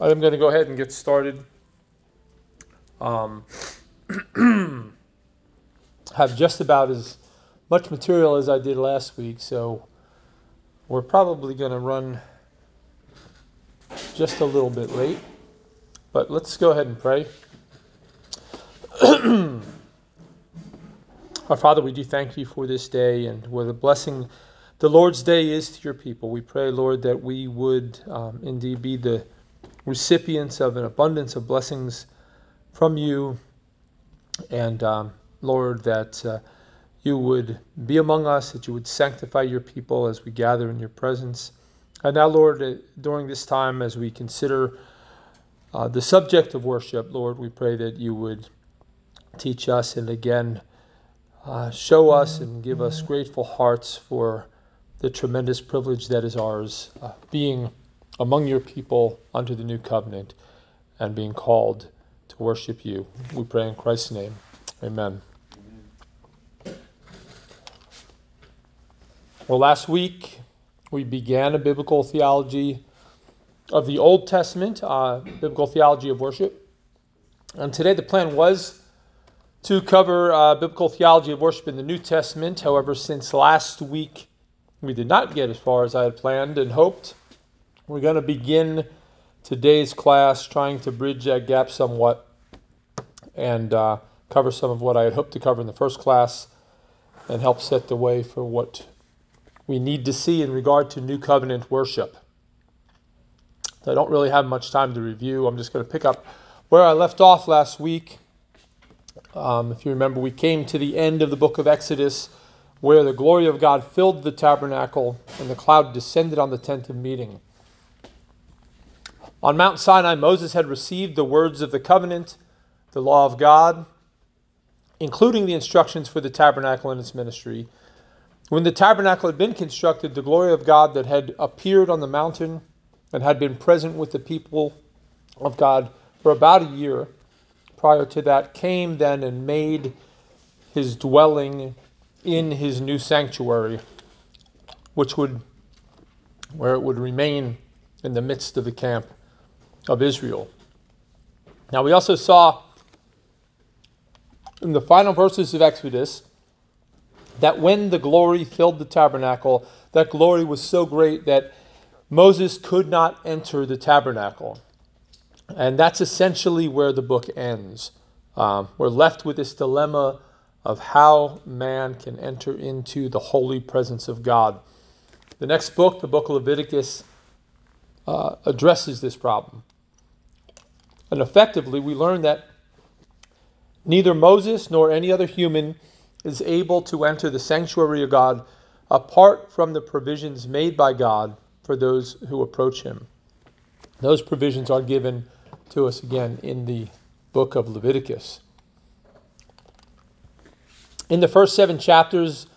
I'm going to go ahead and get started. Um, have just about as much material as I did last week, so we're probably going to run just a little bit late. But let's go ahead and pray. Our Father, we do thank you for this day and what a blessing the Lord's day is to your people. We pray, Lord, that we would um, indeed be the recipients of an abundance of blessings from you. And um, Lord, that uh, you would be among us, that you would sanctify your people as we gather in your presence. And now, Lord, uh, during this time, as we consider uh, the subject of worship, Lord, we pray that you would teach us and again uh, show us and give us grateful hearts for the tremendous privilege that is ours, uh, being among your people under the new covenant and being called to worship you. We pray in Christ's name. Amen. Well, last week we began a biblical theology of the Old Testament, uh, biblical theology of worship. And today the plan was to cover uh, biblical theology of worship in the New Testament. However, since last week we did not get as far as I had planned and hoped, we're going to begin today's class trying to bridge that gap somewhat and uh, cover some of what I had hoped to cover in the first class and help set the way for what we need to see in regard to New Covenant worship. I don't really have much time to review. I'm just going to pick up where I left off last week. Um, if you remember, we came to the end of the book of Exodus where the glory of God filled the tabernacle and the cloud descended on the tent of meeting. On Mount Sinai, Moses had received the words of the covenant, the law of God, including the instructions for the tabernacle and its ministry. When the tabernacle had been constructed, the glory of God that had appeared on the mountain and had been present with the people of God for about a year prior to that came then and made his dwelling in his new sanctuary, which would where it would remain in the midst of the camp of Israel. Now, we also saw in the final verses of Exodus that when the glory filled the tabernacle, that glory was so great that Moses could not enter the tabernacle. And that's essentially where the book ends. Um, we're left with this dilemma of how man can enter into the holy presence of God. The next book, the book of Leviticus, uh, addresses this problem. And effectively, we learn that neither Moses nor any other human is able to enter the sanctuary of God apart from the provisions made by God for those who approach Him. Those provisions are given to us again in the book of Leviticus. In the first seven chapters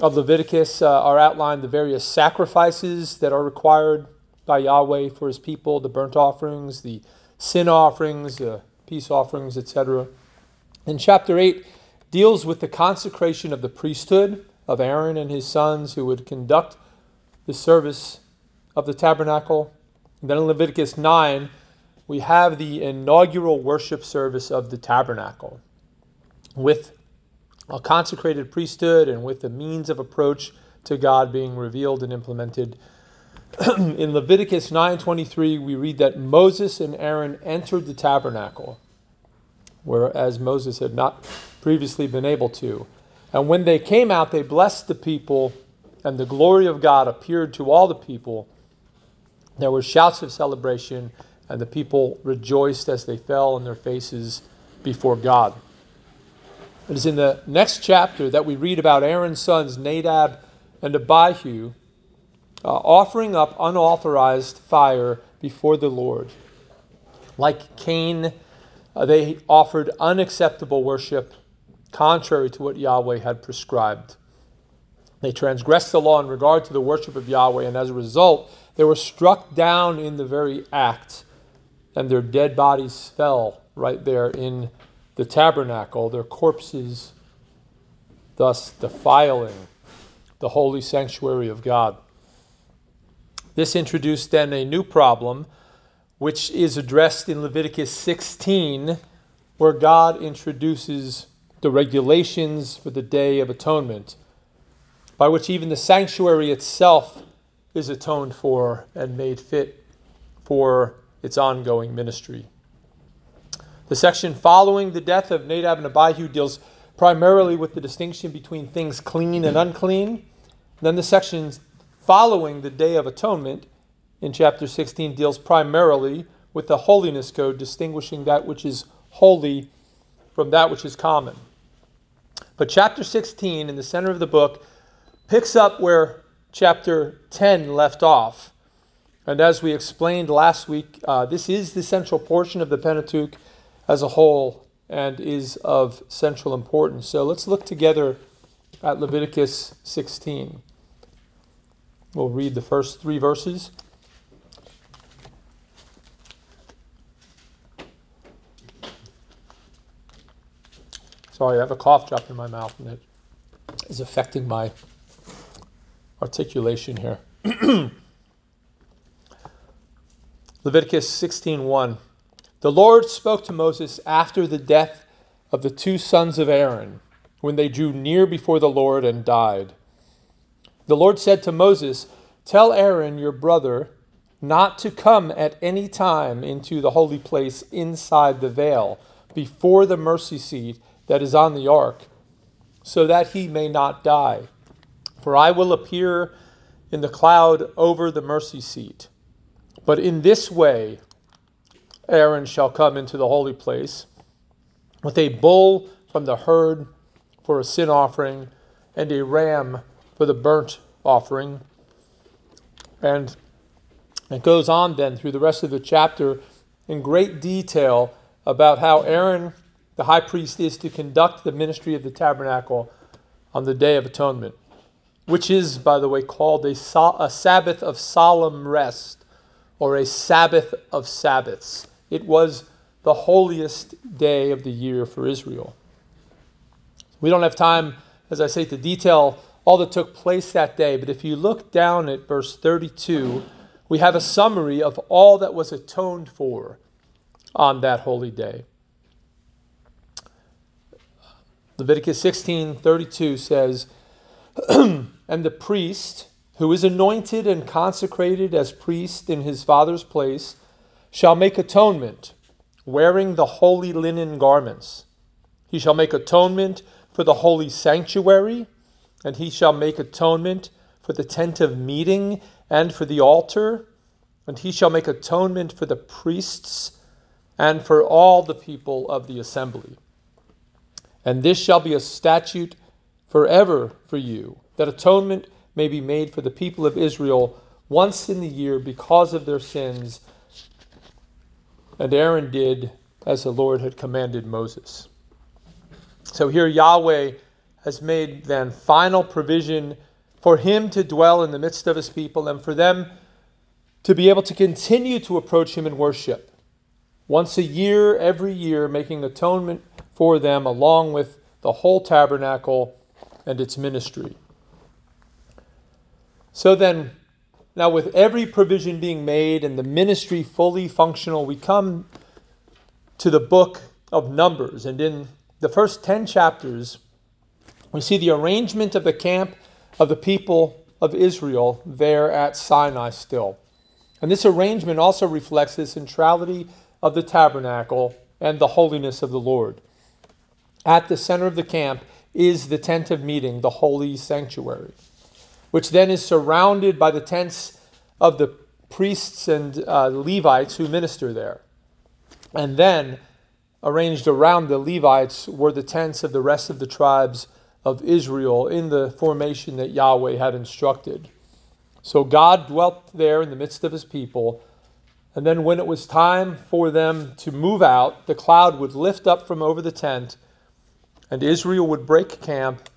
of Leviticus uh, are outlined the various sacrifices that are required by Yahweh for His people the burnt offerings, the sin offerings, uh, peace offerings, etc. And chapter 8 deals with the consecration of the priesthood of Aaron and his sons who would conduct the service of the tabernacle. And then in Leviticus 9, we have the inaugural worship service of the tabernacle with a consecrated priesthood and with the means of approach to God being revealed and implemented in Leviticus 9:23 we read that Moses and Aaron entered the tabernacle whereas Moses had not previously been able to. And when they came out they blessed the people and the glory of God appeared to all the people. There were shouts of celebration and the people rejoiced as they fell on their faces before God. It is in the next chapter that we read about Aaron's sons Nadab and Abihu offering up unauthorized fire before the Lord. Like Cain, uh, they offered unacceptable worship contrary to what Yahweh had prescribed. They transgressed the law in regard to the worship of Yahweh, and as a result, they were struck down in the very act, and their dead bodies fell right there in the tabernacle, their corpses thus defiling the holy sanctuary of God. This introduced then a new problem which is addressed in Leviticus 16, where God introduces the regulations for the Day of Atonement, by which even the sanctuary itself is atoned for and made fit for its ongoing ministry. The section following the death of Nadab and Abihu deals primarily with the distinction between things clean and unclean. Then the section following the Day of Atonement in chapter 16 deals primarily with the holiness code, distinguishing that which is holy from that which is common. But chapter 16, in the center of the book, picks up where chapter 10 left off. And as we explained last week, uh, this is the central portion of the Pentateuch as a whole and is of central importance. So let's look together at Leviticus 16. We'll read the first three verses. Sorry, I have a cough drop in my mouth and it is affecting my articulation here. Leviticus 16:1 The Lord spoke to Moses after the death of the two sons of Aaron when they drew near before the Lord and died. The Lord said to Moses, "Tell Aaron your brother not to come at any time into the holy place inside the veil before the mercy seat that is on the ark, so that he may not die. For I will appear in the cloud over the mercy seat. But in this way Aaron shall come into the holy place with a bull from the herd for a sin offering and a ram for the burnt offering. And it goes on then through the rest of the chapter in great detail about how Aaron the high priest is to conduct the ministry of the tabernacle on the Day of Atonement, which is, by the way, called a, so- a Sabbath of solemn rest or a Sabbath of Sabbaths. It was the holiest day of the year for Israel. We don't have time, as I say, to detail all that took place that day, but if you look down at verse 32, we have a summary of all that was atoned for on that holy day. Leviticus 16:32 says, "And the priest who is anointed and consecrated as priest in his father's place shall make atonement, wearing the holy linen garments. He shall make atonement for the holy sanctuary, and he shall make atonement for the tent of meeting and for the altar, and he shall make atonement for the priests and for all the people of the assembly." And this shall be a statute forever for you, that atonement may be made for the people of Israel once in the year because of their sins. And Aaron did as the Lord had commanded Moses. So here Yahweh has made then final provision for him to dwell in the midst of his people and for them to be able to continue to approach him in worship. Once a year, every year, making atonement for them, along with the whole tabernacle and its ministry. So then, now with every provision being made and the ministry fully functional, we come to the book of Numbers. And in the first 10 chapters, we see the arrangement of the camp of the people of Israel there at Sinai still. And this arrangement also reflects the centrality of the tabernacle and the holiness of the Lord. At the center of the camp is the tent of meeting, the holy sanctuary, which then is surrounded by the tents of the priests and uh, Levites who minister there. And then, arranged around the Levites, were the tents of the rest of the tribes of Israel in the formation that Yahweh had instructed. So God dwelt there in the midst of his people. And then, when it was time for them to move out, the cloud would lift up from over the tent and Israel would break camp,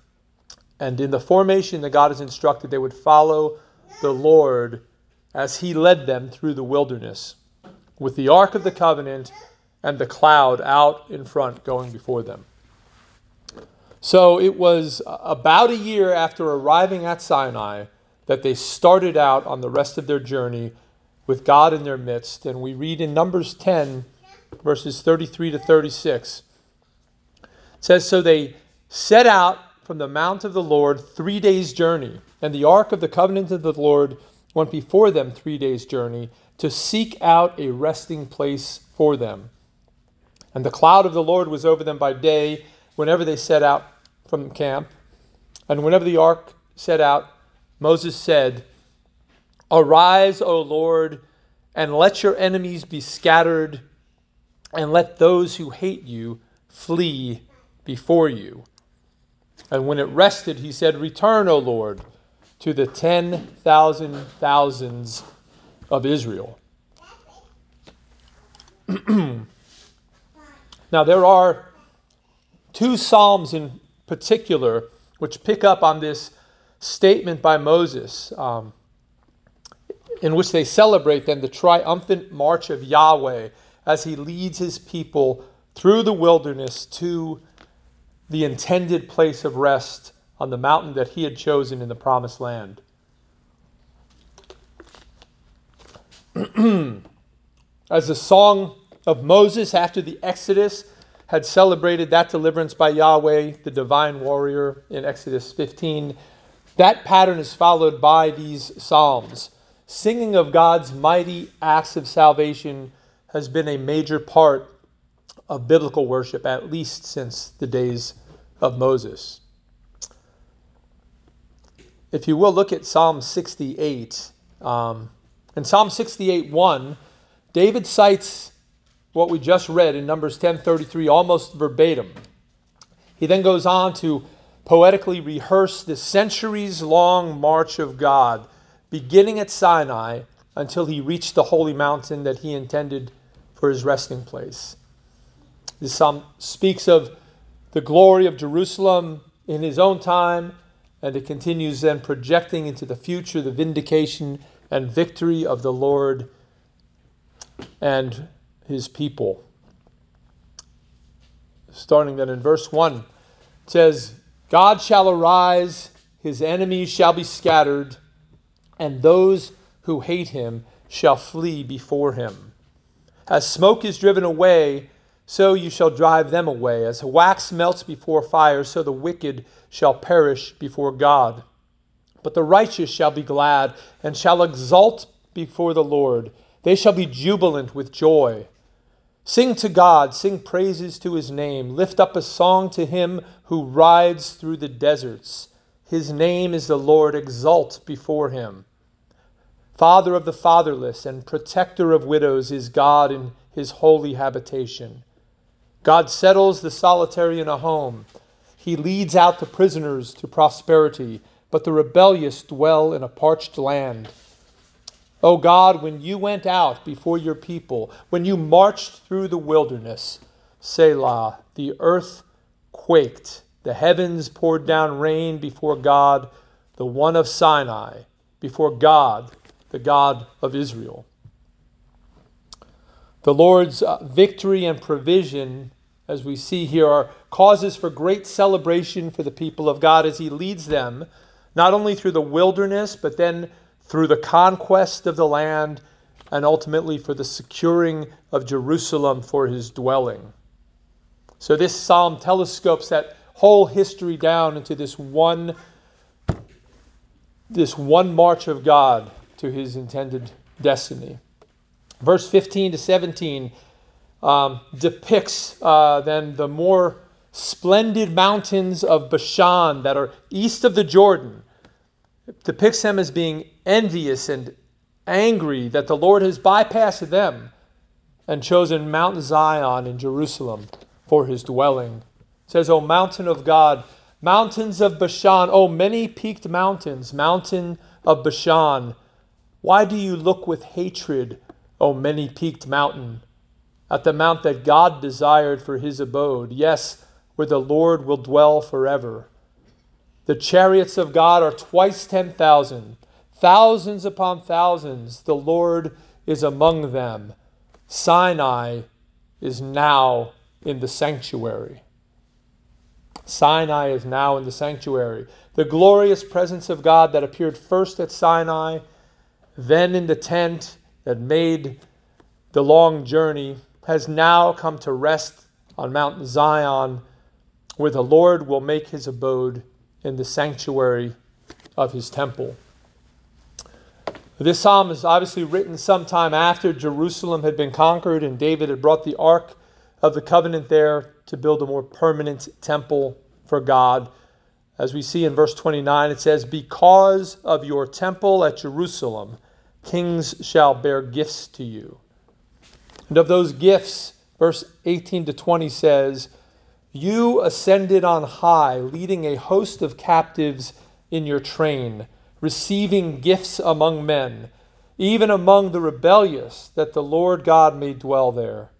and in the formation that God has instructed, they would follow the Lord as he led them through the wilderness, with the Ark of the Covenant and the cloud out in front going before them. So it was about a year after arriving at Sinai that they started out on the rest of their journey with God in their midst. And we read in Numbers 10, verses 33 to 36. It says, So they set out from the mount of the Lord three days' journey, and the ark of the covenant of the Lord went before them three days' journey to seek out a resting place for them. And the cloud of the Lord was over them by day whenever they set out from camp. And whenever the ark set out, Moses said, Arise, O Lord, and let your enemies be scattered, and let those who hate you flee before you. And when it rested, he said, Return, O Lord, to the ten thousand thousands of Israel. now, there are two Psalms in particular which pick up on this statement by Moses, um, in which they celebrate then the triumphant march of Yahweh as he leads his people through the wilderness to the intended place of rest on the mountain that he had chosen in the promised land. As the song of Moses after the Exodus had celebrated that deliverance by Yahweh, the divine warrior, in Exodus 15, that pattern is followed by these Psalms. Singing of God's mighty acts of salvation has been a major part of biblical worship, at least since the days of Moses. If you will look at Psalm 68, um, in Psalm 68 1, David cites what we just read in Numbers 10:33 almost verbatim. He then goes on to poetically rehearse the centuries long march of God, beginning at Sinai until he reached the holy mountain that he intended for his resting place. This psalm speaks of the glory of Jerusalem in his own time, and it continues then projecting into the future the vindication and victory of the Lord and his people. Starting then in verse 1, it says, God shall arise, his enemies shall be scattered, and those who hate him shall flee before him. As smoke is driven away, so you shall drive them away. As wax melts before fire, so the wicked shall perish before God. But the righteous shall be glad and shall exult before the Lord. They shall be jubilant with joy. Sing to God, sing praises to his name. Lift up a song to him who rides through the deserts. His name is the Lord, exult before him. Father of the fatherless and protector of widows is God in his holy habitation. God settles the solitary in a home. He leads out the prisoners to prosperity, but the rebellious dwell in a parched land. O God, when you went out before your people, when you marched through the wilderness, Selah, the earth quaked, the heavens poured down rain before God, the one of Sinai, before God, the God of Israel. The Lord's uh, victory and provision, as we see here, are causes for great celebration for the people of God as He leads them, not only through the wilderness, but then through the conquest of the land, and ultimately for the securing of Jerusalem for His dwelling. So this psalm telescopes that whole history down into this one this one march of God to his intended destiny. Verse 15 to 17 um, depicts uh, then the more splendid mountains of Bashan that are east of the Jordan. Depicts them as being envious and angry that the Lord has bypassed them and chosen Mount Zion in Jerusalem for his dwelling. It says, O mountain of God, mountains of Bashan, O many peaked mountains, mountain of Bashan, why do you look with hatred, O many peaked mountain, at the mount that God desired for his abode? Yes, where the Lord will dwell forever. The chariots of God are twice ten thousand, thousands upon thousands. The Lord is among them. Sinai is now in the sanctuary. Sinai is now in the sanctuary. The glorious presence of God that appeared first at Sinai, then in the tent that made the long journey, has now come to rest on Mount Zion, where the Lord will make his abode in the sanctuary of his temple. This psalm is obviously written sometime after Jerusalem had been conquered and David had brought the ark of the covenant there to build a more permanent temple for God. As we see in verse 29, it says, Because of your temple at Jerusalem, kings shall bear gifts to you. And of those gifts, verse 18 to 20 says, You ascended on high, leading a host of captives in your train receiving gifts among men, even among the rebellious, that the Lord God may dwell there.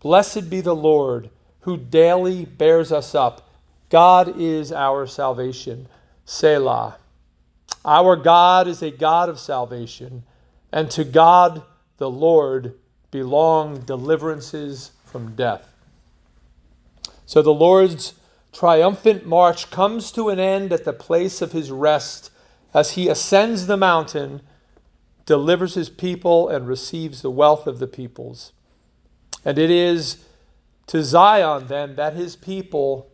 Blessed be the Lord, who daily bears us up. God is our salvation. Selah. Our God is a God of salvation, and to God the Lord belong deliverances from death. So the Lord's triumphant march comes to an end at the place of his rest as he ascends the mountain, delivers his people, and receives the wealth of the peoples. And it is to Zion, then, that his people,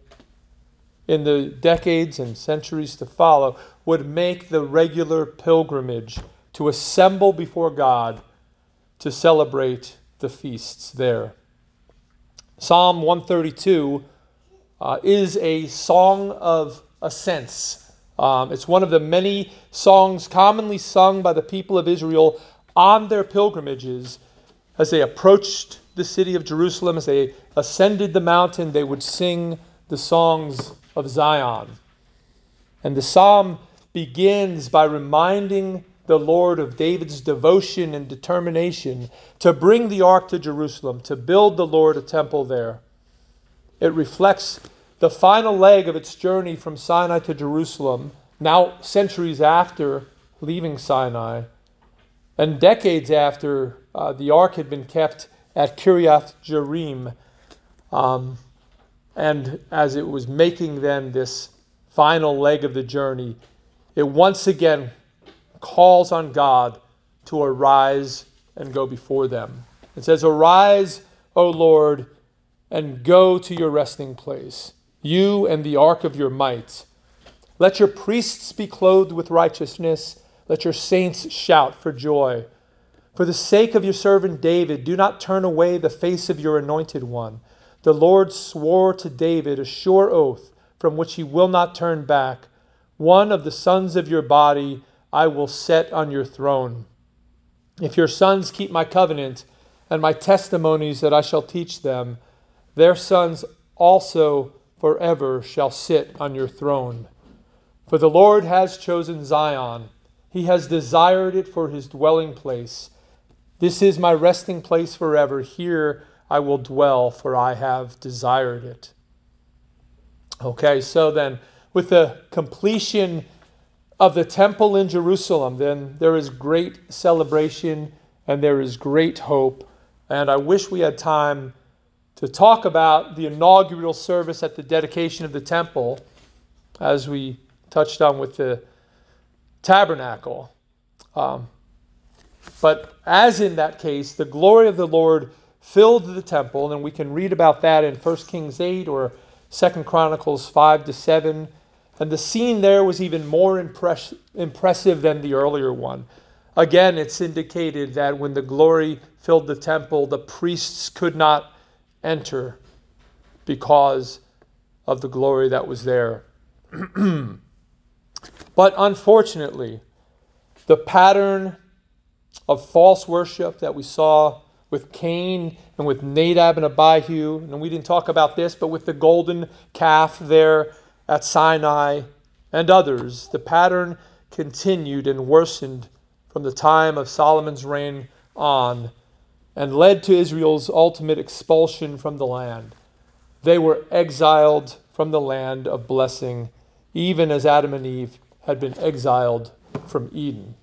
in the decades and centuries to follow, would make the regular pilgrimage to assemble before God to celebrate the feasts there. Psalm 132 uh, is a song of ascents um, it's one of the many songs commonly sung by the people of Israel on their pilgrimages as they approached the city of Jerusalem, as they ascended the mountain, they would sing the songs of Zion. And the psalm begins by reminding the Lord of David's devotion and determination to bring the ark to Jerusalem, to build the Lord a temple there. It reflects the final leg of its journey from Sinai to Jerusalem, now centuries after leaving Sinai, and decades after uh, the ark had been kept at Kiriath Jearim, um, and as it was making then this final leg of the journey, it once again calls on God to arise and go before them. It says, Arise, O Lord, and go to your resting place you and the ark of your might. Let your priests be clothed with righteousness. Let your saints shout for joy. For the sake of your servant David, do not turn away the face of your anointed one. The Lord swore to David a sure oath from which he will not turn back. One of the sons of your body I will set on your throne. If your sons keep my covenant and my testimonies that I shall teach them, their sons also forever shall sit on your throne. For the Lord has chosen Zion, he has desired it for his dwelling place. This is my resting place forever. Here I will dwell, for I have desired it. Okay, so then, with the completion of the temple in Jerusalem, then there is great celebration and there is great hope. And I wish we had time to talk about the inaugural service at the dedication of the temple, as we touched on with the tabernacle. Um, but as in that case, the glory of the Lord filled the temple, and we can read about that in 1 Kings 8 or 2 Chronicles 5 to 7. And the scene there was even more impress- impressive than the earlier one. Again, it's indicated that when the glory filled the temple, the priests could not enter because of the glory that was there. but unfortunately, the pattern of false worship that we saw with Cain and with Nadab and Abihu, and we didn't talk about this, but with the golden calf there at Sinai and others, the pattern continued and worsened from the time of Solomon's reign on and led to Israel's ultimate expulsion from the land. They were exiled from the land of blessing, even as Adam and Eve had been exiled from Eden.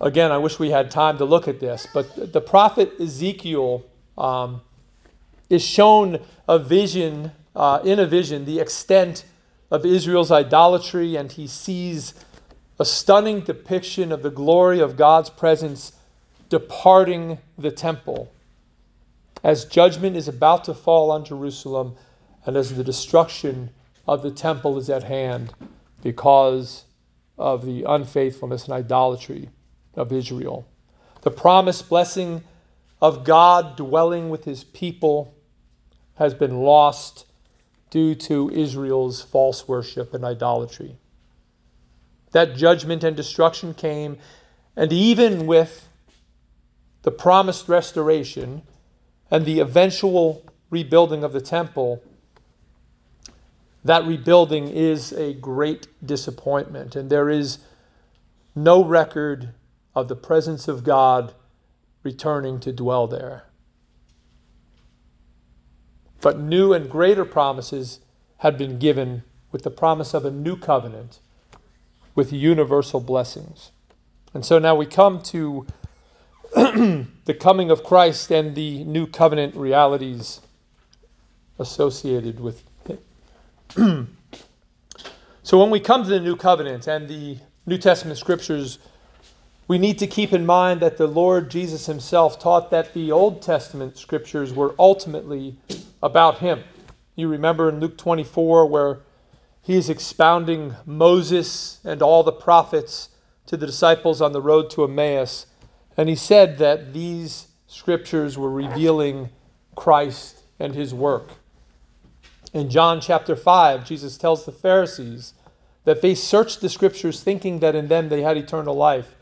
Again, I wish we had time to look at this, but the prophet Ezekiel um, is shown a vision, uh, in a vision, the extent of Israel's idolatry, and he sees a stunning depiction of the glory of God's presence departing the temple as judgment is about to fall on Jerusalem and as the destruction of the temple is at hand because of the unfaithfulness and idolatry of Israel. The promised blessing of God dwelling with his people has been lost due to Israel's false worship and idolatry. That judgment and destruction came, and even with the promised restoration and the eventual rebuilding of the temple, that rebuilding is a great disappointment, and there is no record of the presence of God returning to dwell there. But new and greater promises had been given with the promise of a new covenant with universal blessings. And so now we come to the coming of Christ and the new covenant realities associated with it. so when we come to the new covenant and the New Testament scriptures, we need to keep in mind that the Lord Jesus himself taught that the Old Testament scriptures were ultimately about him. You remember in Luke 24 where he is expounding Moses and all the prophets to the disciples on the road to Emmaus. And he said that these scriptures were revealing Christ and his work. In John chapter 5, Jesus tells the Pharisees that they searched the scriptures thinking that in them they had eternal life.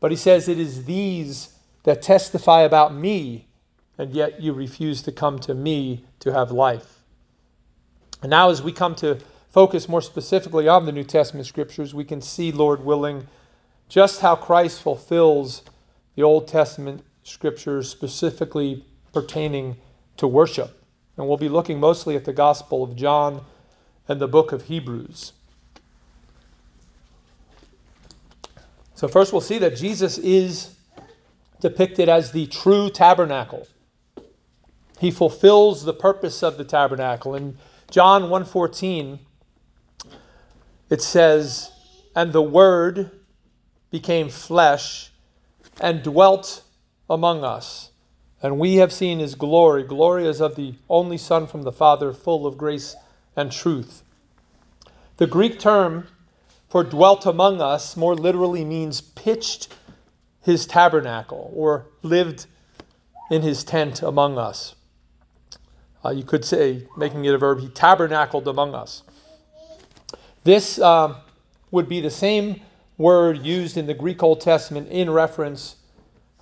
But he says, It is these that testify about me, and yet you refuse to come to me to have life. And now, as we come to focus more specifically on the New Testament scriptures, we can see, Lord willing, just how Christ fulfills the Old Testament scriptures specifically pertaining to worship. And we'll be looking mostly at the Gospel of John and the book of Hebrews. So, first, we'll see that Jesus is depicted as the true tabernacle. He fulfills the purpose of the tabernacle. In John 1:14, it says, And the Word became flesh and dwelt among us. And we have seen his glory. Glory as of the only Son from the Father, full of grace and truth. The Greek term for dwelt among us more literally means pitched his tabernacle or lived in his tent among us. Uh, you could say, making it a verb, he tabernacled among us. This um, would be the same word used in the Greek Old Testament in reference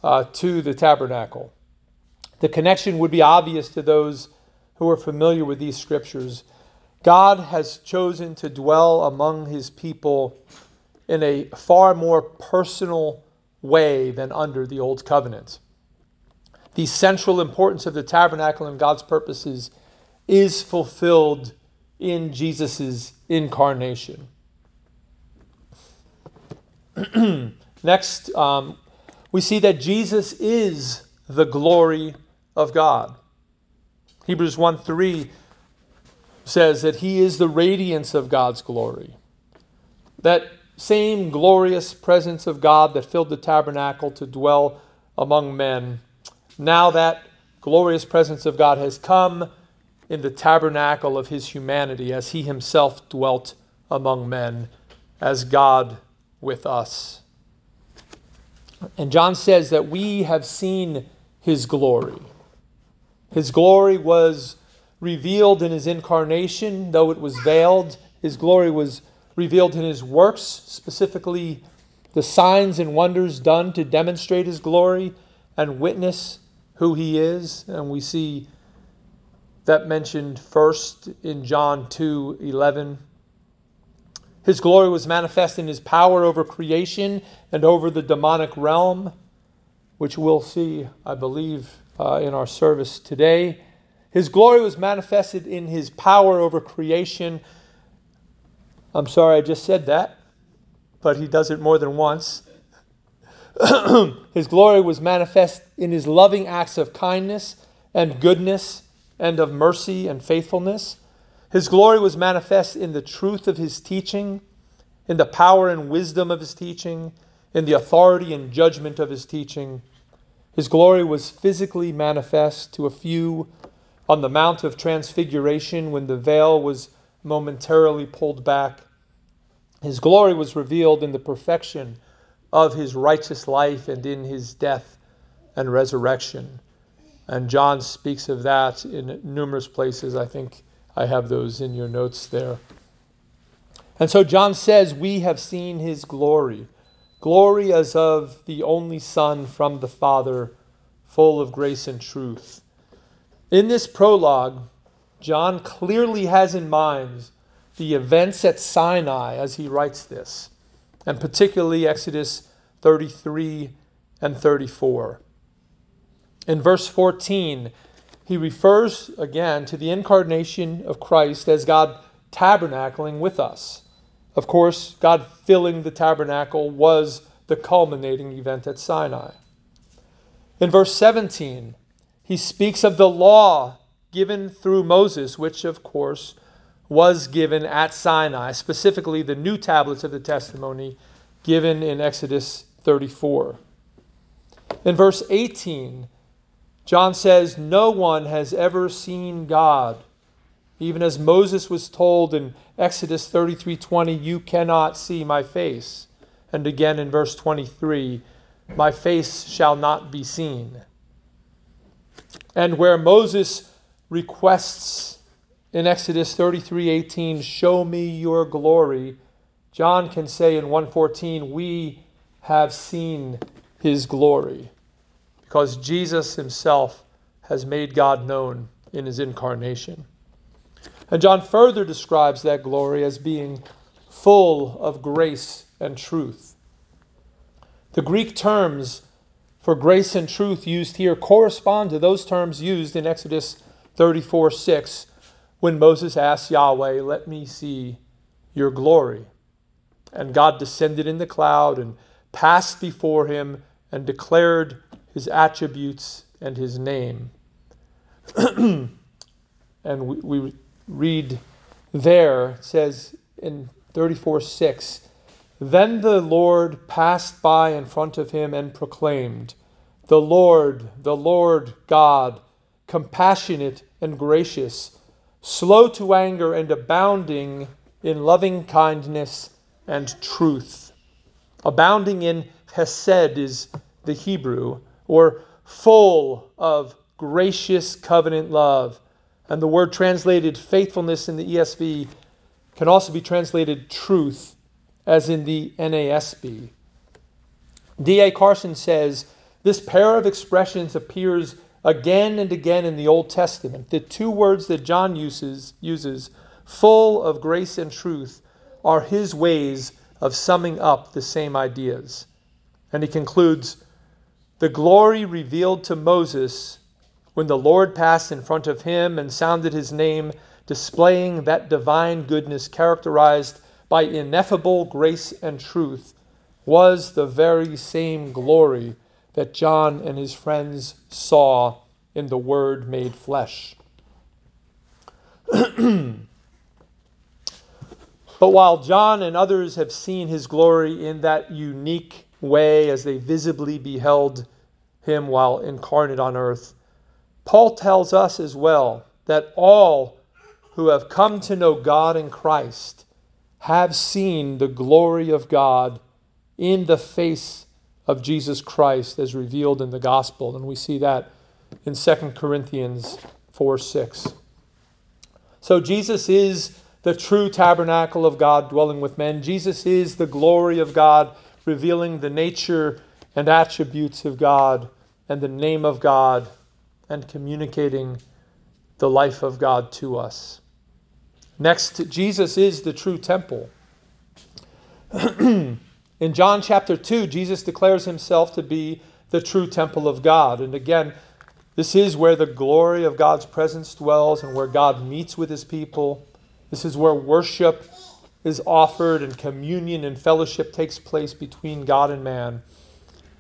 uh, to the tabernacle. The connection would be obvious to those who are familiar with these scriptures. God has chosen to dwell among his people in a far more personal way than under the Old Covenant. The central importance of the tabernacle and God's purposes is fulfilled in Jesus' incarnation. Next, um, we see that Jesus is the glory of God. Hebrews 1 3 says that he is the radiance of God's glory. That same glorious presence of God that filled the tabernacle to dwell among men, now that glorious presence of God has come in the tabernacle of his humanity as he himself dwelt among men as God with us. And John says that we have seen his glory. His glory was revealed in his incarnation, though it was veiled. His glory was revealed in his works, specifically the signs and wonders done to demonstrate his glory and witness who he is. And we see that mentioned first in John 2 11. His glory was manifest in his power over creation and over the demonic realm, which we'll see, I believe, uh, in our service today. His glory was manifested in his power over creation. I'm sorry I just said that, but he does it more than once. his glory was manifest in his loving acts of kindness and goodness and of mercy and faithfulness. His glory was manifest in the truth of his teaching in the power and wisdom of his teaching, in the authority and judgment of his teaching. His glory was physically manifest to a few on the Mount of Transfiguration when the veil was momentarily pulled back. His glory was revealed in the perfection of his righteous life and in his death and resurrection. And John speaks of that in numerous places. I think I have those in your notes there. And so John says, We have seen his glory. Glory as of the only Son from the Father, full of grace and truth. In this prologue, John clearly has in mind the events at Sinai as he writes this, and particularly Exodus 33 and 34. In verse 14, he refers again to the incarnation of Christ as God tabernacling with us. Of course, God filling the tabernacle was the culminating event at Sinai. In verse 17, he speaks of the law given through Moses, which, of course, was given at Sinai, specifically the new tablets of the testimony given in Exodus 34. In verse 18, John says, No one has ever seen God. Even as Moses was told in Exodus 33:20, "You cannot see my face." And again in verse 23, "My face shall not be seen." And where Moses requests in Exodus 33:18, "Show me your glory," John can say in 114, "We have seen his glory." Because Jesus himself has made God known in his incarnation. And John further describes that glory as being full of grace and truth. The Greek terms for grace and truth used here correspond to those terms used in Exodus 34 6 when Moses asked Yahweh, Let me see your glory. And God descended in the cloud and passed before him and declared his attributes and his name. and we, we read there, it says in 34 6, Then the Lord passed by in front of him and proclaimed, The Lord, the Lord God, compassionate and gracious, slow to anger and abounding in loving kindness and truth. Abounding in Hesed is the Hebrew, or full of gracious covenant love and the word translated faithfulness in the ESV can also be translated truth, as in the NASB. D.A. Carson says this pair of expressions appears again and again in the Old Testament. The two words that John uses, uses full of grace and truth, are his ways of summing up the same ideas. And he concludes The glory revealed to Moses when the Lord passed in front of him and sounded his name, displaying that divine goodness characterized by ineffable grace and truth, was the very same glory that John and his friends saw in the Word made flesh. but while John and others have seen his glory in that unique way as they visibly beheld him while incarnate on earth, Paul tells us as well that all who have come to know God in Christ have seen the glory of God in the face of Jesus Christ as revealed in the gospel. And we see that in 2 Corinthians 4 6. So Jesus is the true tabernacle of God dwelling with men. Jesus is the glory of God, revealing the nature and attributes of God and the name of God and communicating the life of God to us. Next, Jesus is the true temple. In John chapter 2, Jesus declares himself to be the true temple of God. And again, this is where the glory of God's presence dwells and where God meets with his people. This is where worship is offered and communion and fellowship takes place between God and man.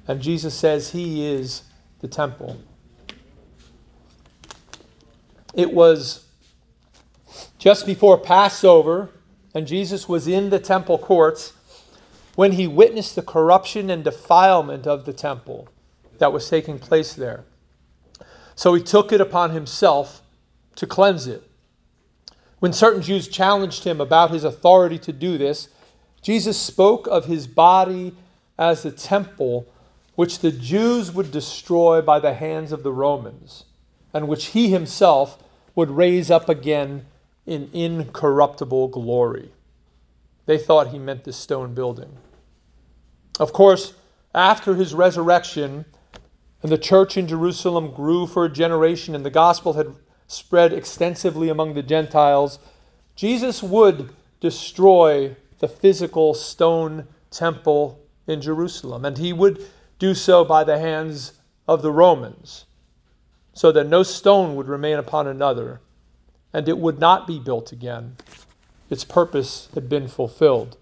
And Jesus says he is the temple. It was just before Passover, and Jesus was in the temple courts, when he witnessed the corruption and defilement of the temple that was taking place there. So he took it upon himself to cleanse it. When certain Jews challenged him about his authority to do this, Jesus spoke of his body as the temple which the Jews would destroy by the hands of the Romans, and which he himself would raise up again in incorruptible glory. They thought he meant the stone building. Of course, after his resurrection, and the church in Jerusalem grew for a generation, and the gospel had spread extensively among the Gentiles, Jesus would destroy the physical stone temple in Jerusalem, and he would do so by the hands of the Romans, so that no stone would remain upon another, and it would not be built again. Its purpose had been fulfilled.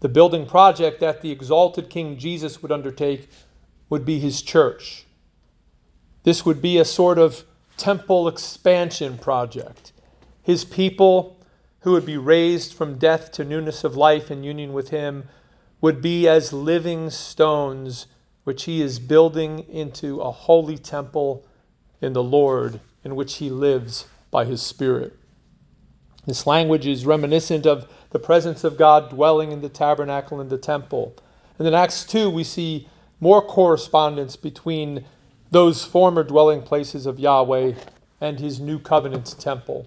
The building project that the exalted King Jesus would undertake would be his church. This would be a sort of temple expansion project. His people, who would be raised from death to newness of life in union with him, would be as living stones which he is building into a holy temple in the Lord, in which he lives by his Spirit. This language is reminiscent of the presence of God dwelling in the tabernacle and the temple. And in Acts 2, we see more correspondence between those former dwelling places of Yahweh and his new covenant temple.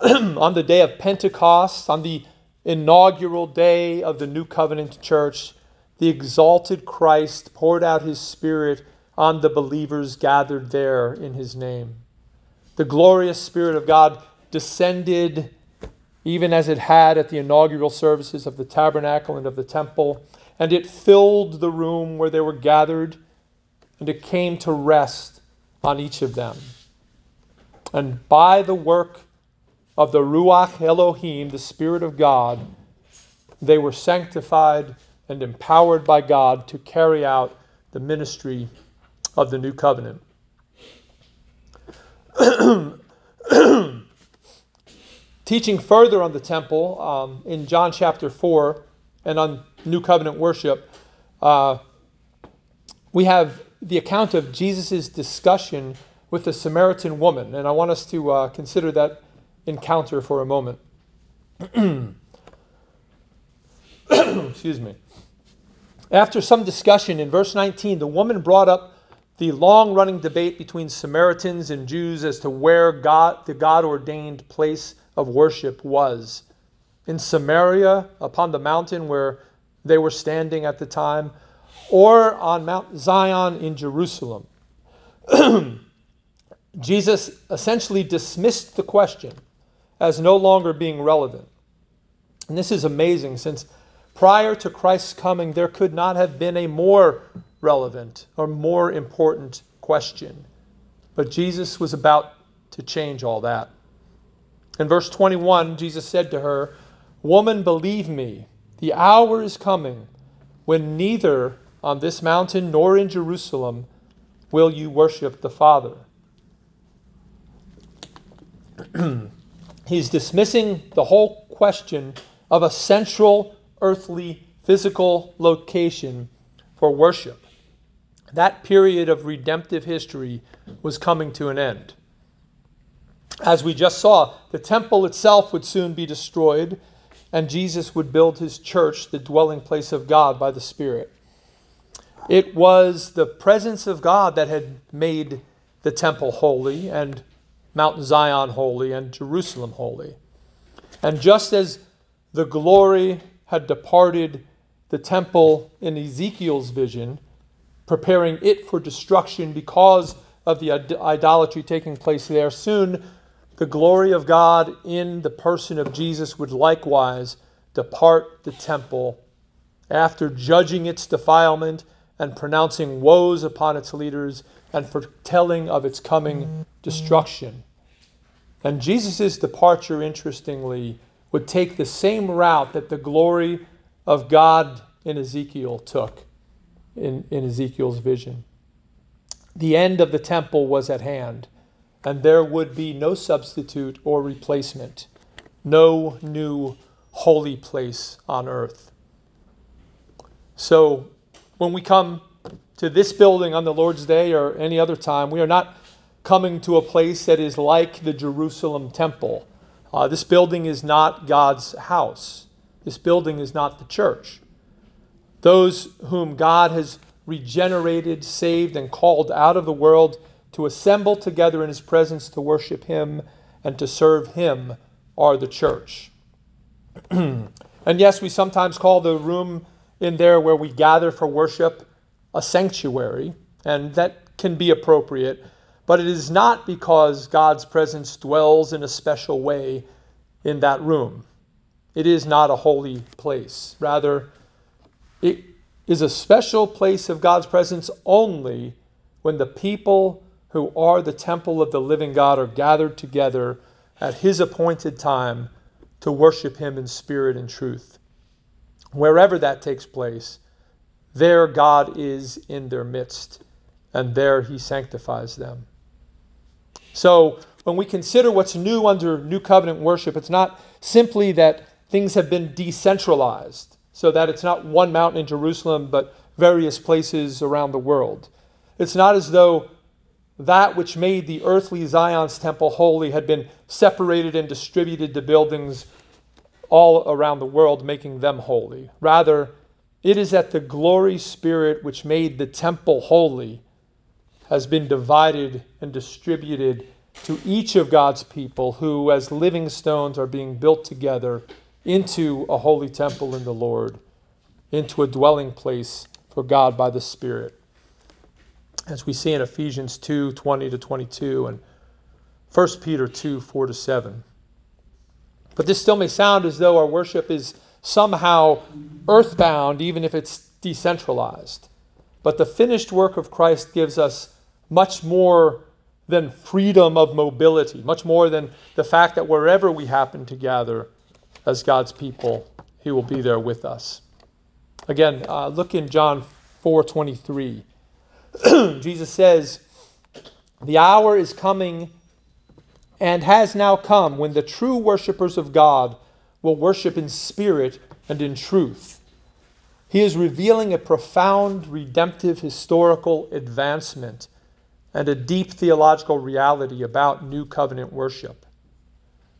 on the day of Pentecost, on the inaugural day of the new covenant church, the exalted Christ poured out his Spirit on the believers gathered there in his name. The glorious Spirit of God descended even as it had at the inaugural services of the tabernacle and of the temple, and it filled the room where they were gathered, and it came to rest on each of them. And by the work of the Ruach Elohim, the Spirit of God, they were sanctified and empowered by God to carry out the ministry of the new covenant. Teaching further on the temple um, in John chapter 4 and on New Covenant worship, uh, we have the account of Jesus' discussion with the Samaritan woman. And I want us to uh, consider that encounter for a moment. Excuse me. After some discussion in verse 19, the woman brought up the long running debate between Samaritans and Jews as to where God, the God ordained place of worship was in Samaria upon the mountain where they were standing at the time, or on Mount Zion in Jerusalem. Jesus essentially dismissed the question as no longer being relevant. And this is amazing since prior to Christ's coming, there could not have been a more relevant or more important question. But Jesus was about to change all that. In verse 21, Jesus said to her, Woman, believe me, the hour is coming when neither on this mountain nor in Jerusalem will you worship the Father. He's dismissing the whole question of a central earthly physical location for worship. That period of redemptive history was coming to an end. As we just saw, the temple itself would soon be destroyed, and Jesus would build his church, the dwelling place of God by the Spirit. It was the presence of God that had made the temple holy, and Mount Zion holy, and Jerusalem holy. And just as the glory had departed the temple in Ezekiel's vision, preparing it for destruction because of the idolatry taking place there, soon the glory of God in the person of Jesus would likewise depart the temple. After judging its defilement and pronouncing woes upon its leaders and foretelling of its coming destruction. And Jesus' departure, interestingly, would take the same route that the glory of God in Ezekiel took in, in Ezekiel's vision. The end of the temple was at hand and there would be no substitute or replacement, no new holy place on earth. So when we come to this building on the Lord's Day or any other time, we are not coming to a place that is like the Jerusalem temple. Uh, this building is not God's house. This building is not the church. Those whom God has regenerated, saved, and called out of the world to assemble together in his presence to worship him and to serve him are the church. and yes, we sometimes call the room in there where we gather for worship a sanctuary, and that can be appropriate, but it is not because God's presence dwells in a special way in that room. It is not a holy place. Rather, it is a special place of God's presence only when the people who are the temple of the living God are gathered together at his appointed time to worship him in spirit and truth. Wherever that takes place, there God is in their midst, and there he sanctifies them. So, when we consider what's new under New Covenant worship, it's not simply that things have been decentralized, so that it's not one mountain in Jerusalem, but various places around the world. It's not as though that which made the earthly Zion's temple holy had been separated and distributed to buildings all around the world, making them holy. Rather, it is that the glory spirit which made the temple holy has been divided and distributed to each of God's people who, as living stones, are being built together into a holy temple in the Lord, into a dwelling place for God by the Spirit as we see in Ephesians 2 20 to 22 and 1 Peter 2 4 to 7. But this still may sound as though our worship is somehow earthbound, even if it's decentralized. But the finished work of Christ gives us much more than freedom of mobility, much more than the fact that wherever we happen to gather as God's people, He will be there with us. Again, uh, look in John 4 23. Jesus says, The hour is coming and has now come when the true worshippers of God will worship in spirit and in truth. He is revealing a profound redemptive historical advancement and a deep theological reality about new covenant worship.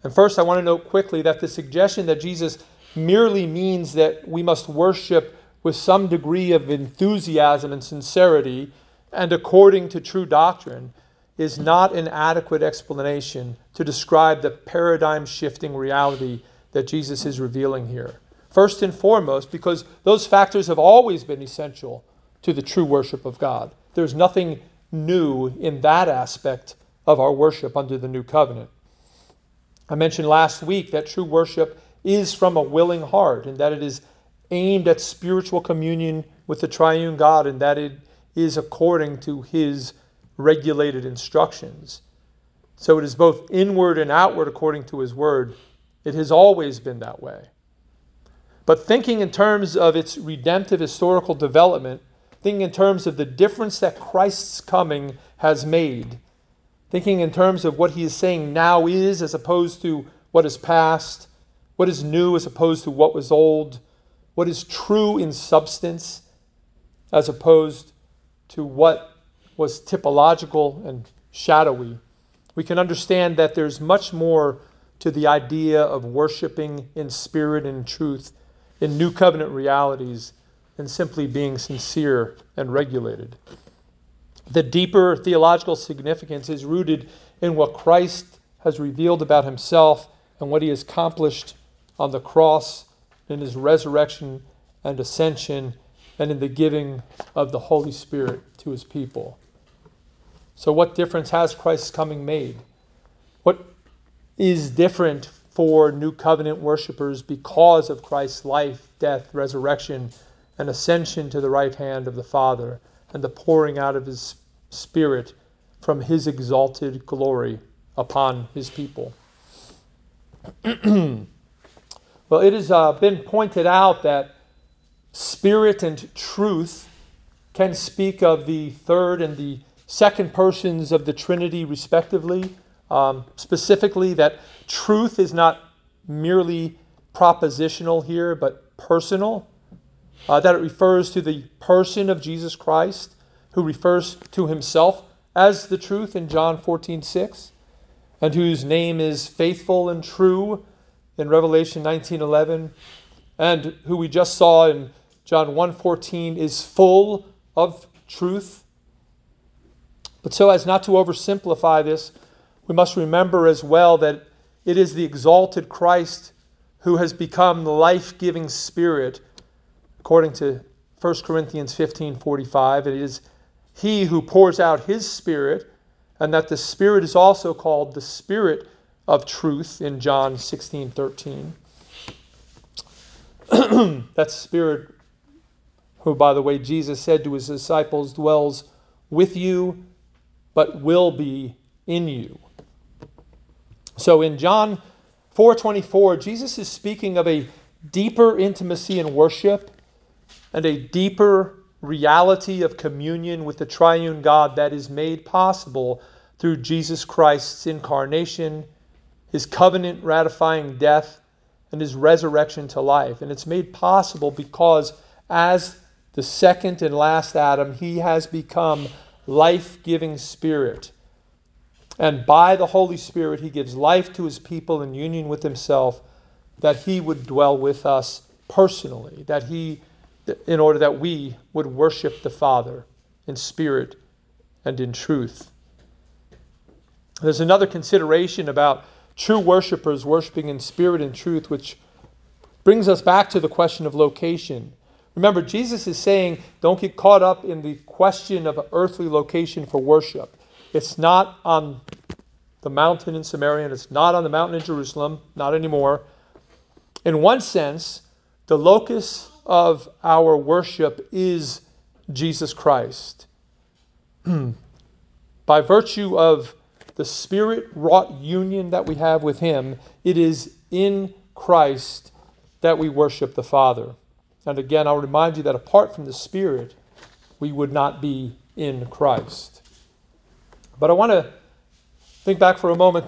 And first, I want to note quickly that the suggestion that Jesus merely means that we must worship with some degree of enthusiasm and sincerity and according to true doctrine is not an adequate explanation to describe the paradigm shifting reality that Jesus is revealing here. First and foremost, because those factors have always been essential to the true worship of God. There's nothing new in that aspect of our worship under the new covenant. I mentioned last week that true worship is from a willing heart and that it is aimed at spiritual communion with the triune God and that it is according to his regulated instructions. So it is both inward and outward according to his word. It has always been that way. But thinking in terms of its redemptive historical development, thinking in terms of the difference that Christ's coming has made, thinking in terms of what he is saying now is as opposed to what is past, what is new as opposed to what was old, what is true in substance as opposed to what was typological and shadowy, we can understand that there's much more to the idea of worshiping in spirit and truth in new covenant realities than simply being sincere and regulated. The deeper theological significance is rooted in what Christ has revealed about himself and what he has accomplished on the cross in his resurrection and ascension and in the giving of the Holy Spirit to his people. So, what difference has Christ's coming made? What is different for new covenant worshippers because of Christ's life, death, resurrection, and ascension to the right hand of the Father, and the pouring out of his Spirit from his exalted glory upon his people? well, it has uh, been pointed out that spirit and truth can speak of the third and the second persons of the Trinity, respectively. Um, specifically, that truth is not merely propositional here, but personal. Uh, that it refers to the person of Jesus Christ, who refers to himself as the truth in John 14 6, and whose name is faithful and true in Revelation 19 11, and who we just saw in John 1 14 is full of truth. But so as not to oversimplify this, we must remember as well that it is the exalted Christ who has become the life giving Spirit, according to 1 Corinthians 15 45. It is He who pours out His Spirit, and that the Spirit is also called the Spirit of truth in John 16 13. that Spirit, who, by the way, Jesus said to His disciples, dwells with you, but will be in you. So in John 4:24, Jesus is speaking of a deeper intimacy in worship and a deeper reality of communion with the triune God that is made possible through Jesus Christ's incarnation, his covenant ratifying death, and his resurrection to life. And it's made possible because as the second and last Adam, he has become life-giving spirit and by the Holy Spirit, He gives life to His people in union with Himself, that He would dwell with us personally, that He, in order that we would worship the Father in spirit and in truth. There's another consideration about true worshipers worshiping in spirit and truth, which brings us back to the question of location. Remember, Jesus is saying, don't get caught up in the question of earthly location for worship. It's not on the mountain in Samaria, and it's not on the mountain in Jerusalem, not anymore. In one sense, the locus of our worship is Jesus Christ. By virtue of the spirit wrought union that we have with Him, it is in Christ that we worship the Father. And again, I'll remind you that apart from the Spirit, we would not be in Christ. But I want to think back for a moment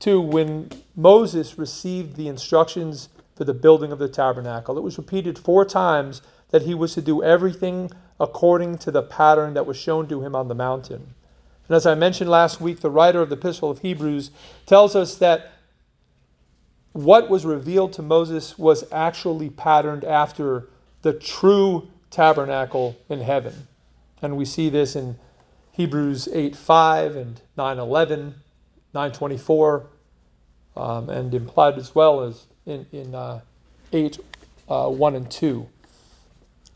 to when Moses received the instructions for the building of the tabernacle. It was repeated four times that he was to do everything according to the pattern that was shown to him on the mountain. And as I mentioned last week, the writer of the Epistle of Hebrews tells us that what was revealed to Moses was actually patterned after the true tabernacle in heaven. And we see this in Hebrews 8 5 and 9 11, 9 24, um, and implied as well as in, in uh, 8 uh, 1 and 2.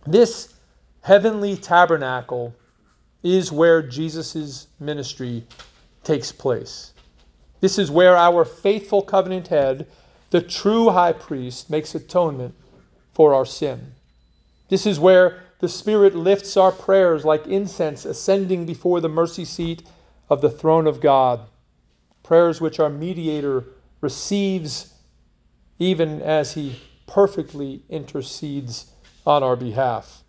This heavenly tabernacle is where Jesus' ministry takes place. This is where our faithful covenant head, the true high priest, makes atonement for our sin. This is where the Spirit lifts our prayers like incense ascending before the mercy seat of the throne of God. Prayers which our mediator receives even as he perfectly intercedes on our behalf.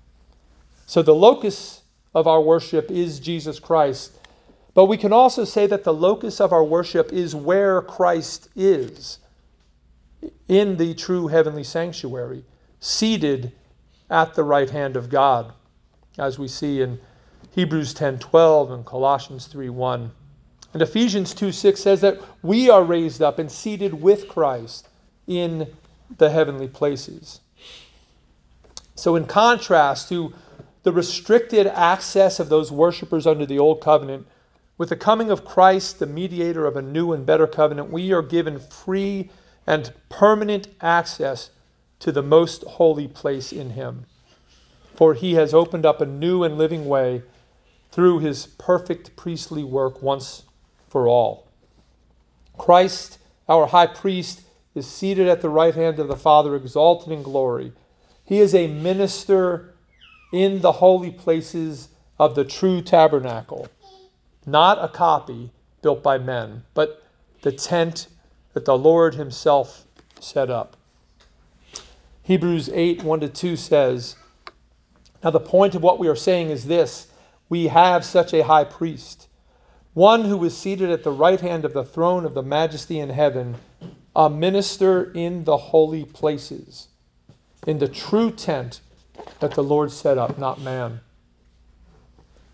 So the locus of our worship is Jesus Christ. But we can also say that the locus of our worship is where Christ is in the true heavenly sanctuary, seated at the right hand of God, as we see in Hebrews 10:12 and Colossians 3:1. And Ephesians 2:6 says that we are raised up and seated with Christ in the heavenly places. So in contrast to the restricted access of those worshippers under the old covenant, with the coming of Christ, the mediator of a new and better covenant, we are given free and permanent access to the most holy place in him. For he has opened up a new and living way through his perfect priestly work once for all. Christ, our high priest, is seated at the right hand of the Father, exalted in glory. He is a minister in the holy places of the true tabernacle, not a copy built by men, but the tent that the Lord Himself set up. Hebrews 8 1 to 2 says, Now the point of what we are saying is this we have such a high priest, one who is seated at the right hand of the throne of the majesty in heaven, a minister in the holy places, in the true tent that the Lord set up, not man.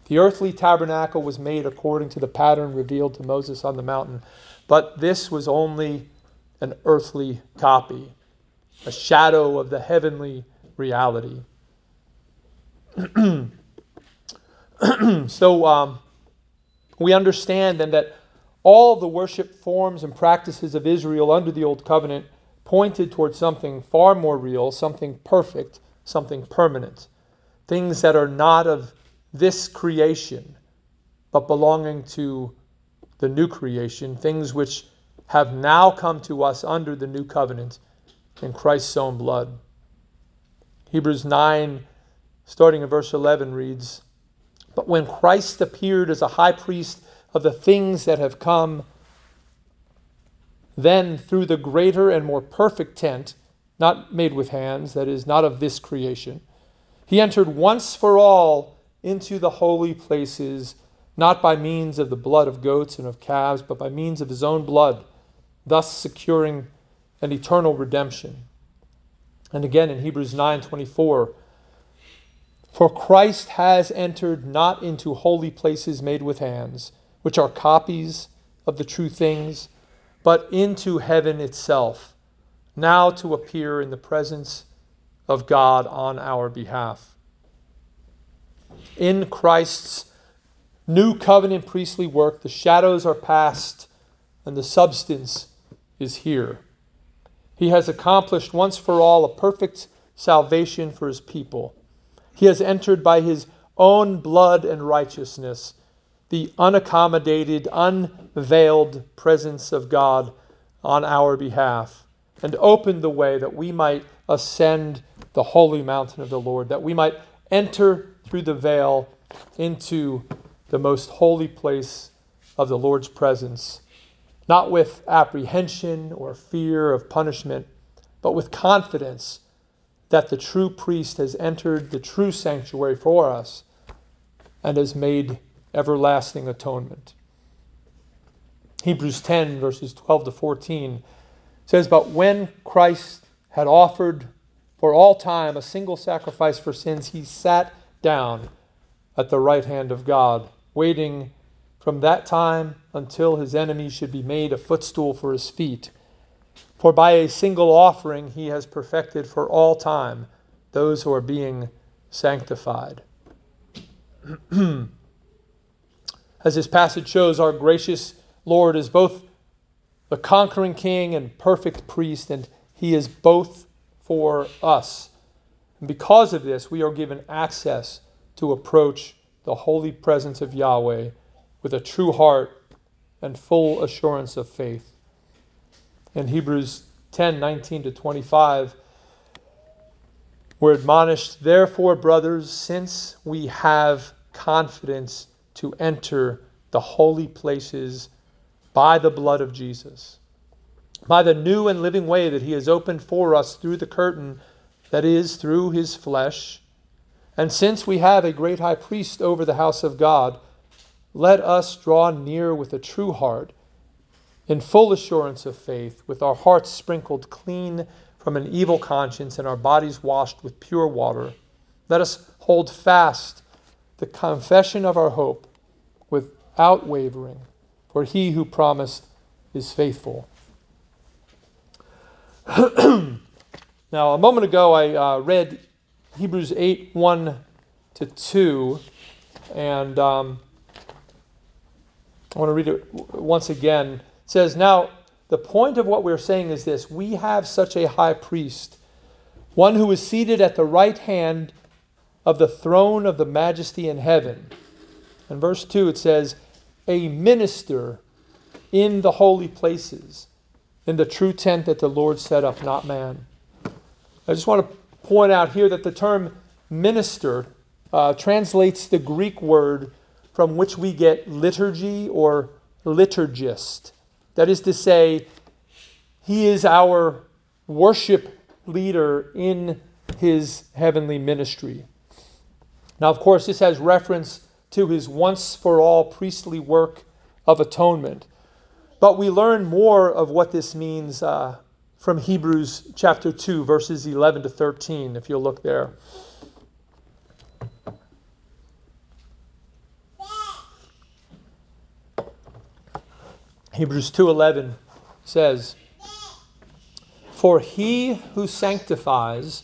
The earthly tabernacle was made according to the pattern revealed to Moses on the mountain, but this was only an earthly copy, a shadow of the heavenly reality. so um, we understand then that all the worship forms and practices of Israel under the Old Covenant pointed towards something far more real, something perfect, something permanent. Things that are not of this creation, but belonging to the new creation, things which have now come to us under the new covenant in Christ's own blood. Hebrews 9, starting in verse 11, reads But when Christ appeared as a high priest of the things that have come, then through the greater and more perfect tent, not made with hands, that is, not of this creation, he entered once for all into the holy places, not by means of the blood of goats and of calves, but by means of his own blood, thus securing an eternal redemption. And again in Hebrews 9:24, for Christ has entered not into holy places made with hands, which are copies of the true things, but into heaven itself, now to appear in the presence of God on our behalf. In Christ's new covenant priestly work, the shadows are past and the substance is here. He has accomplished once for all a perfect salvation for his people. He has entered by his own blood and righteousness the unaccommodated, unveiled presence of God on our behalf and opened the way that we might ascend the holy mountain of the Lord, that we might enter through the veil into the most holy place of the Lord's presence, not with apprehension or fear of punishment, but with confidence that the true priest has entered the true sanctuary for us and has made everlasting atonement. Hebrews 10, verses 12 to 14 says, But when Christ had offered for all time a single sacrifice for sins, he sat down at the right hand of God, waiting from that time until his enemies should be made a footstool for his feet. For by a single offering he has perfected for all time those who are being sanctified. As this passage shows, our gracious Lord is both the conquering king and perfect priest, and he is both for us. And because of this, we are given access to approach the holy presence of Yahweh with a true heart and full assurance of faith. In Hebrews 10 19 to 25, we're admonished, therefore, brothers, since we have confidence to enter the holy places by the blood of Jesus, by the new and living way that He has opened for us through the curtain that is, through His flesh. And since we have a great high priest over the house of God, let us draw near with a true heart, in full assurance of faith, with our hearts sprinkled clean from an evil conscience and our bodies washed with pure water. Let us hold fast the confession of our hope without wavering, for he who promised is faithful. now, a moment ago, I uh, read Hebrews 8 1 to 2, and um, I want to read it once again. It says, Now, the point of what we're saying is this we have such a high priest, one who is seated at the right hand of the throne of the majesty in heaven. In verse 2, it says, A minister in the holy places, in the true tent that the Lord set up, not man. I just want to point out here that the term minister uh, translates the Greek word from which we get liturgy or liturgist. That is to say, he is our worship leader in his heavenly ministry. Now, of course, this has reference to his once for all priestly work of atonement. But we learn more of what this means uh, from Hebrews chapter 2, verses 11 to 13, if you'll look there. Hebrews 2:11 says, "For he who sanctifies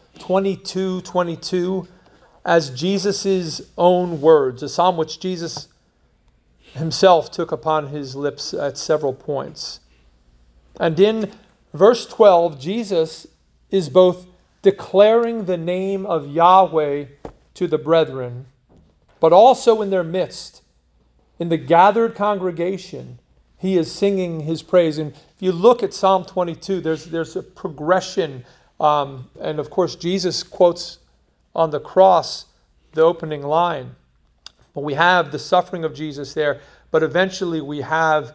22 22 as Jesus' own words, a psalm which Jesus himself took upon his lips at several points. And in verse 12, Jesus is both declaring the name of Yahweh to the brethren, but also in their midst, in the gathered congregation, he is singing his praise. And if you look at Psalm 22, there's, there's a progression. Um, and of course, Jesus quotes on the cross the opening line. But we have the suffering of Jesus there, but eventually we have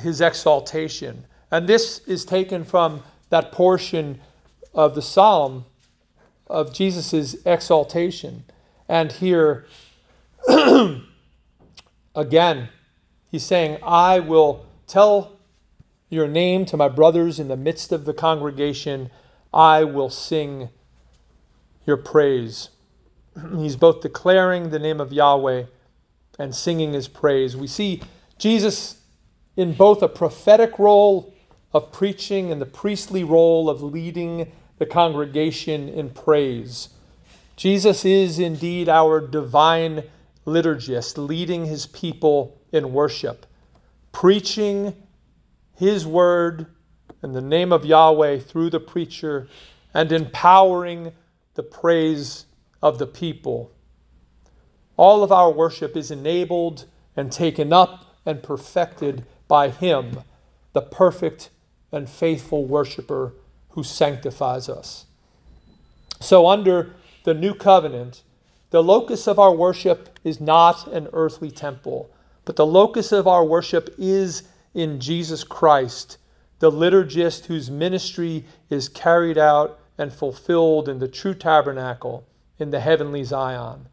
his exaltation. And this is taken from that portion of the psalm of Jesus' exaltation. And here, again, he's saying, I will tell your name to my brothers in the midst of the congregation. I will sing your praise. He's both declaring the name of Yahweh and singing his praise. We see Jesus in both a prophetic role of preaching and the priestly role of leading the congregation in praise. Jesus is indeed our divine liturgist, leading his people in worship, preaching his word in the name of Yahweh through the preacher, and empowering the praise of the people. All of our worship is enabled and taken up and perfected by Him, the perfect and faithful worshiper who sanctifies us. So, under the new covenant, the locus of our worship is not an earthly temple, but the locus of our worship is in Jesus Christ, the liturgist whose ministry is carried out and fulfilled in the true tabernacle in the heavenly Zion.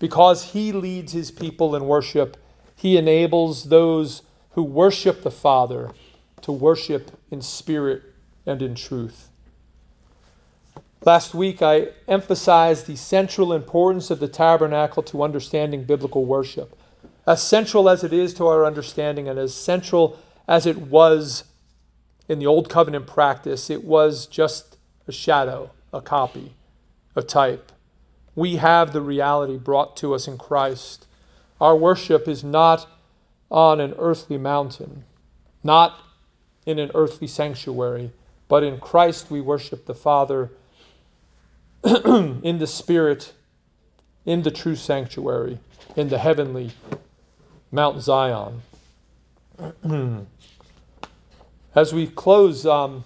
Because he leads his people in worship, he enables those who worship the Father to worship in spirit and in truth. Last week, I emphasized the central importance of the tabernacle to understanding biblical worship. As central as it is to our understanding, and as central as it was in the Old Covenant practice, it was just a shadow, a copy, a type we have the reality brought to us in Christ. Our worship is not on an earthly mountain, not in an earthly sanctuary, but in Christ we worship the Father in the Spirit, in the true sanctuary, in the heavenly Mount Zion. As we close, um,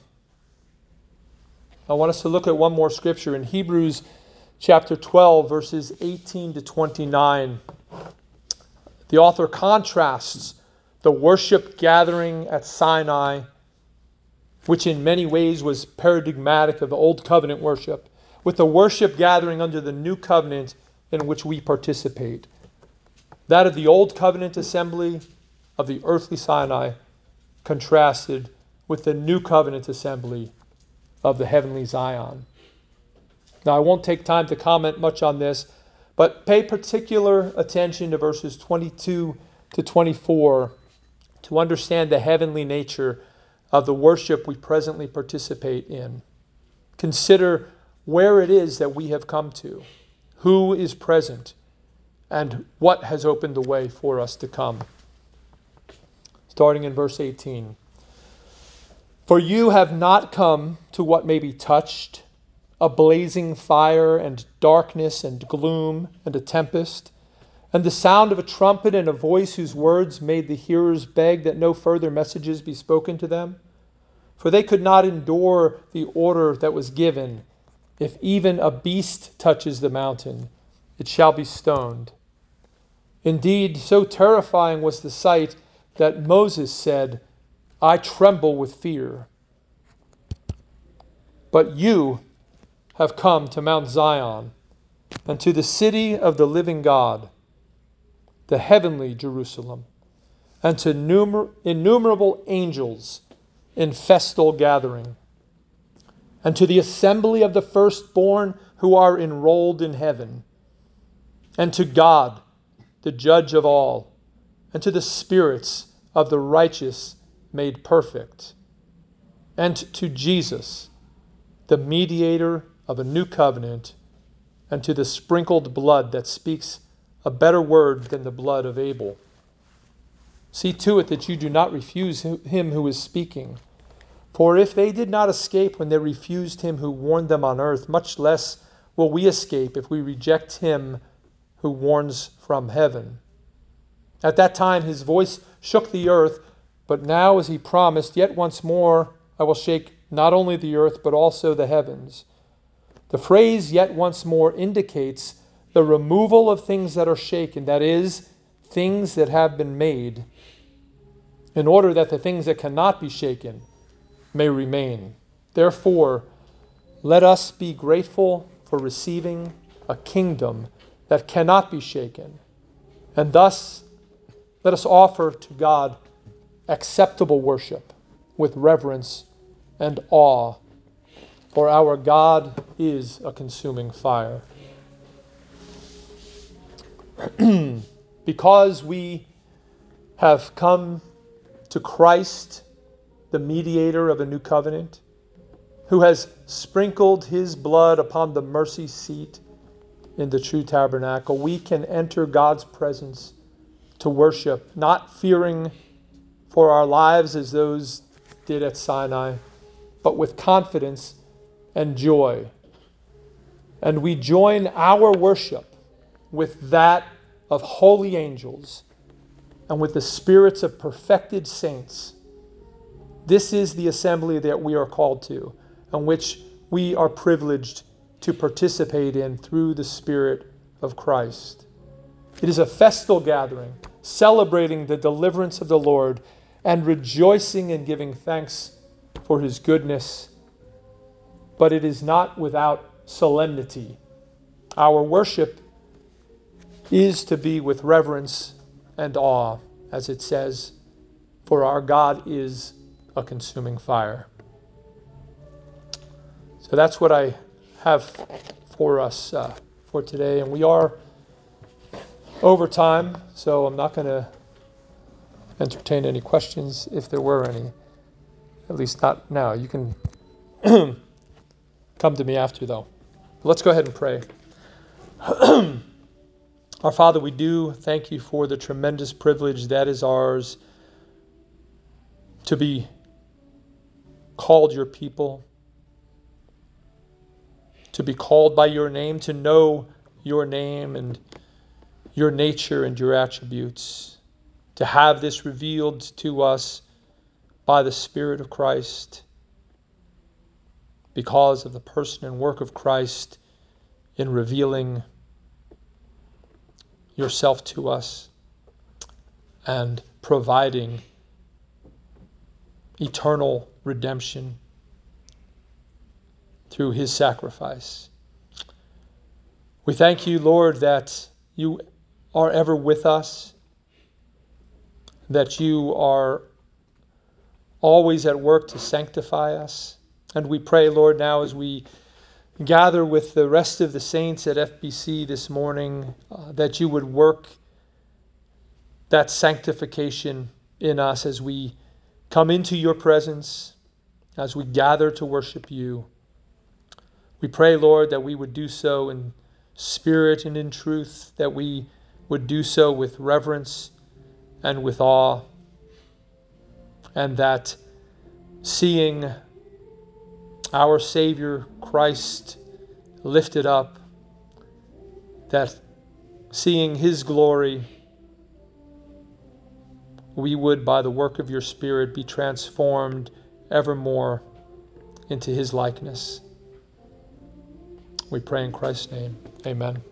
I want us to look at one more scripture in Hebrews chapter 12, verses 18 to 29. The author contrasts the worship gathering at Sinai, which in many ways was paradigmatic of the Old Covenant worship, with the worship gathering under the New Covenant in which we participate. That of the Old Covenant assembly of the earthly Sinai contrasted with the New Covenant assembly of the heavenly Zion. Now, I won't take time to comment much on this, but pay particular attention to verses 22 to 24 to understand the heavenly nature of the worship we presently participate in. Consider where it is that we have come to, who is present, and what has opened the way for us to come. Starting in verse 18. For you have not come to what may be touched a blazing fire and darkness and gloom and a tempest, and the sound of a trumpet and a voice whose words made the hearers beg that no further messages be spoken to them. for they could not endure the order that was given if even a beast touches the mountain, it shall be stoned. Indeed, so terrifying was the sight that Moses said, I tremble with fear. But you have come to Mount Zion and to the city of the living God, the heavenly Jerusalem, and to numer- innumerable angels in festal gathering, and to the assembly of the firstborn who are enrolled in heaven, and to God, the judge of all, and to the spirits of the righteous made perfect, and to Jesus, the mediator of a new covenant, and to the sprinkled blood that speaks a better word than the blood of Abel. See to it that you do not refuse him who is speaking. For if they did not escape when they refused him who warned them on earth, much less will we escape if we reject him who warns from heaven. At that time his voice shook the earth, but now, as he promised, yet once more I will shake not only the earth, but also the heavens. The phrase yet once more indicates the removal of things that are shaken, that is, things that have been made, in order that the things that cannot be shaken may remain. Therefore, let us be grateful for receiving a kingdom that cannot be shaken, and thus let us offer to God acceptable worship with reverence and awe, for our God is a consuming fire. because we have come to Christ, the mediator of a new covenant, who has sprinkled his blood upon the mercy seat in the true tabernacle, we can enter God's presence to worship, not fearing for our lives as those did at Sinai, but with confidence and joy. And we join our worship with that of holy angels and with the spirits of perfected saints. This is the assembly that we are called to, and which we are privileged to participate in through the Spirit of Christ. It is a festal gathering, celebrating the deliverance of the Lord and rejoicing and giving thanks for his goodness. But it is not without solemnity. Our worship is to be with reverence and awe, as it says, for our God is a consuming fire. So that's what I have for us uh, for today. And we are over time, so I'm not going to entertain any questions if there were any. At least not now. You can come to me after, though. Let's go ahead and pray. Our Father, we do thank you for the tremendous privilege that is ours to be called your people, to be called by your name, to know your name and your nature and your attributes, to have this revealed to us by the Spirit of Christ because of the person and work of Christ in revealing yourself to us and providing eternal redemption through his sacrifice. We thank you, Lord, that you are ever with us, that you are always at work to sanctify us. And we pray, Lord, now as we gather with the rest of the saints at FBC this morning, uh, that you would work that sanctification in us as we come into your presence, as we gather to worship you. We pray, Lord, that we would do so in spirit and in truth, that we would do so with reverence and with awe, and that seeing our Savior Christ lifted up, that seeing His glory, we would, by the work of your Spirit, be transformed evermore into his likeness. We pray in Christ's name. Amen.